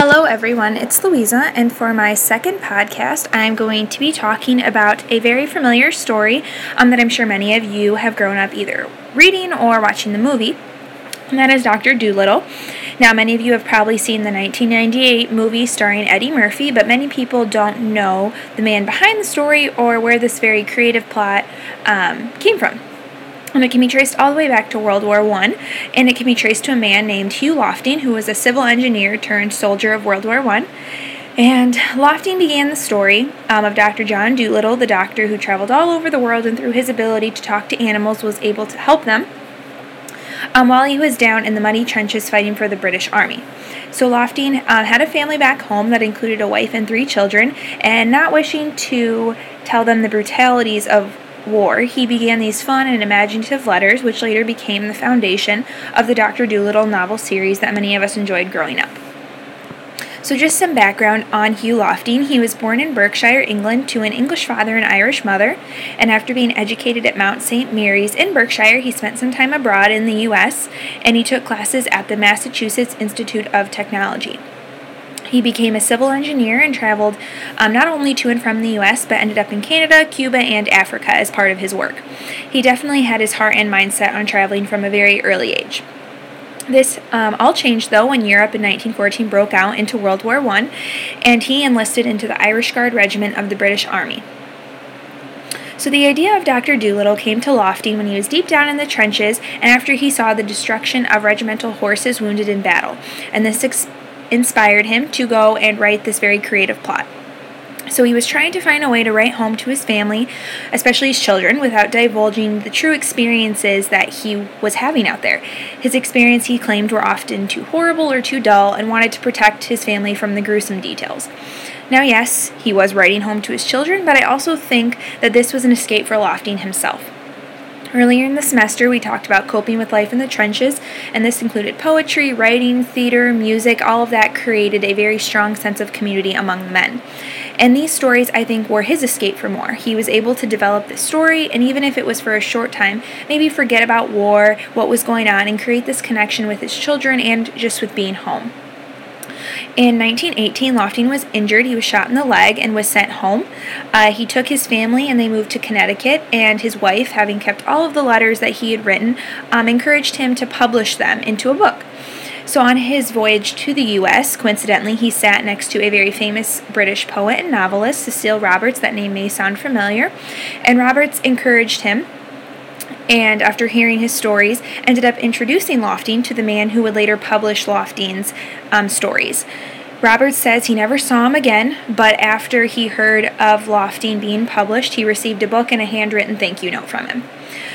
Hello, everyone. It's Louisa, and for my second podcast, I'm going to be talking about a very familiar story um, that I'm sure many of you have grown up either reading or watching the movie, and that is Dr. Dolittle. Now, many of you have probably seen the 1998 movie starring Eddie Murphy, but many people don't know the man behind the story or where this very creative plot um, came from. And it can be traced all the way back to World War I, and it can be traced to a man named Hugh Lofting, who was a civil engineer turned soldier of World War I. And Lofting began the story um, of Dr. John Dolittle, the doctor who traveled all over the world and through his ability to talk to animals was able to help them um, while he was down in the muddy trenches fighting for the British Army. So Lofting uh, had a family back home that included a wife and three children, and not wishing to tell them the brutalities of war, he began these fun and imaginative letters, which later became the foundation of the Dr. Dolittle novel series that many of us enjoyed growing up. So, just some background on Hugh Lofting. He was born in Berkshire, England, to an English father and Irish mother. And after being educated at Mount St. Mary's in Berkshire, he spent some time abroad in the U.S. and he took classes at the Massachusetts Institute of Technology. He became a civil engineer and traveled um, not only to and from the U.S., but ended up in Canada, Cuba, and Africa as part of his work. He definitely had his heart and mindset on traveling from a very early age. This um, all changed though when Europe in 1914 broke out into World War I, and he enlisted into the Irish Guard Regiment of the British Army. So the idea of Dr. Dolittle came to Lofting when he was deep down in the trenches and after he saw the destruction of regimental horses wounded in battle. And this ex- inspired him to go and write this very creative plot. So he was trying to find a way to write home to his family, especially his children, without divulging the true experiences that he was having out there. His experience, he claimed, were often too horrible or too dull and wanted to protect his family from the gruesome details. Now, yes, he was writing home to his children, but I also think that this was an escape for Lofting himself. Earlier in the semester, we talked about coping with life in the trenches, and this included poetry, writing, theater, music, all of that created a very strong sense of community among the men. And these stories, I think, were his escape from war. He was able to develop this story, and even if it was for a short time, maybe forget about war, what was going on, and create this connection with his children and just with being home. In 1918, Lofting was injured. He was shot in the leg and was sent home. Uh, he took his family and they moved to Connecticut, and his wife, having kept all of the letters that he had written, um, encouraged him to publish them into a book. So, on his voyage to the U.S., coincidentally, he sat next to a very famous British poet and novelist, Cecile Roberts. That name may sound familiar. And Roberts encouraged him and after hearing his stories, ended up introducing Lofting to the man who would later publish Lofting's um, stories. Roberts says he never saw him again, but after he heard of Lofting being published, he received a book and a handwritten thank you note from him.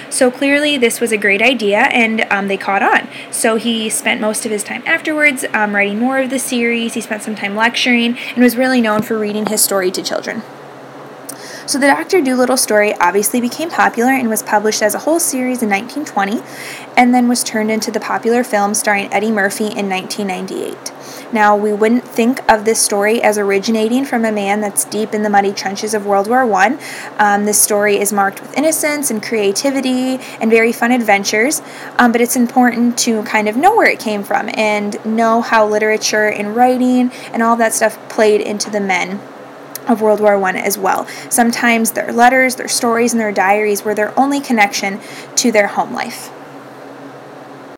So clearly, this was a great idea, and um, they caught on. So he spent most of his time afterwards um, writing more of the series. He spent some time lecturing and was really known for reading his story to children. So the Dr. Dolittle story obviously became popular and was published as a whole series in 1920 and then was turned into the popular film starring Eddie Murphy in 1998. Now, we wouldn't think of this story as originating from a man that's deep in the muddy trenches of World War I. Um, this story is marked with innocence and creativity and very fun adventures, um, but it's important to kind of know where it came from and know how literature and writing and all that stuff played into the men of World War I as well. Sometimes their letters, their stories, and their diaries were their only connection to their home life.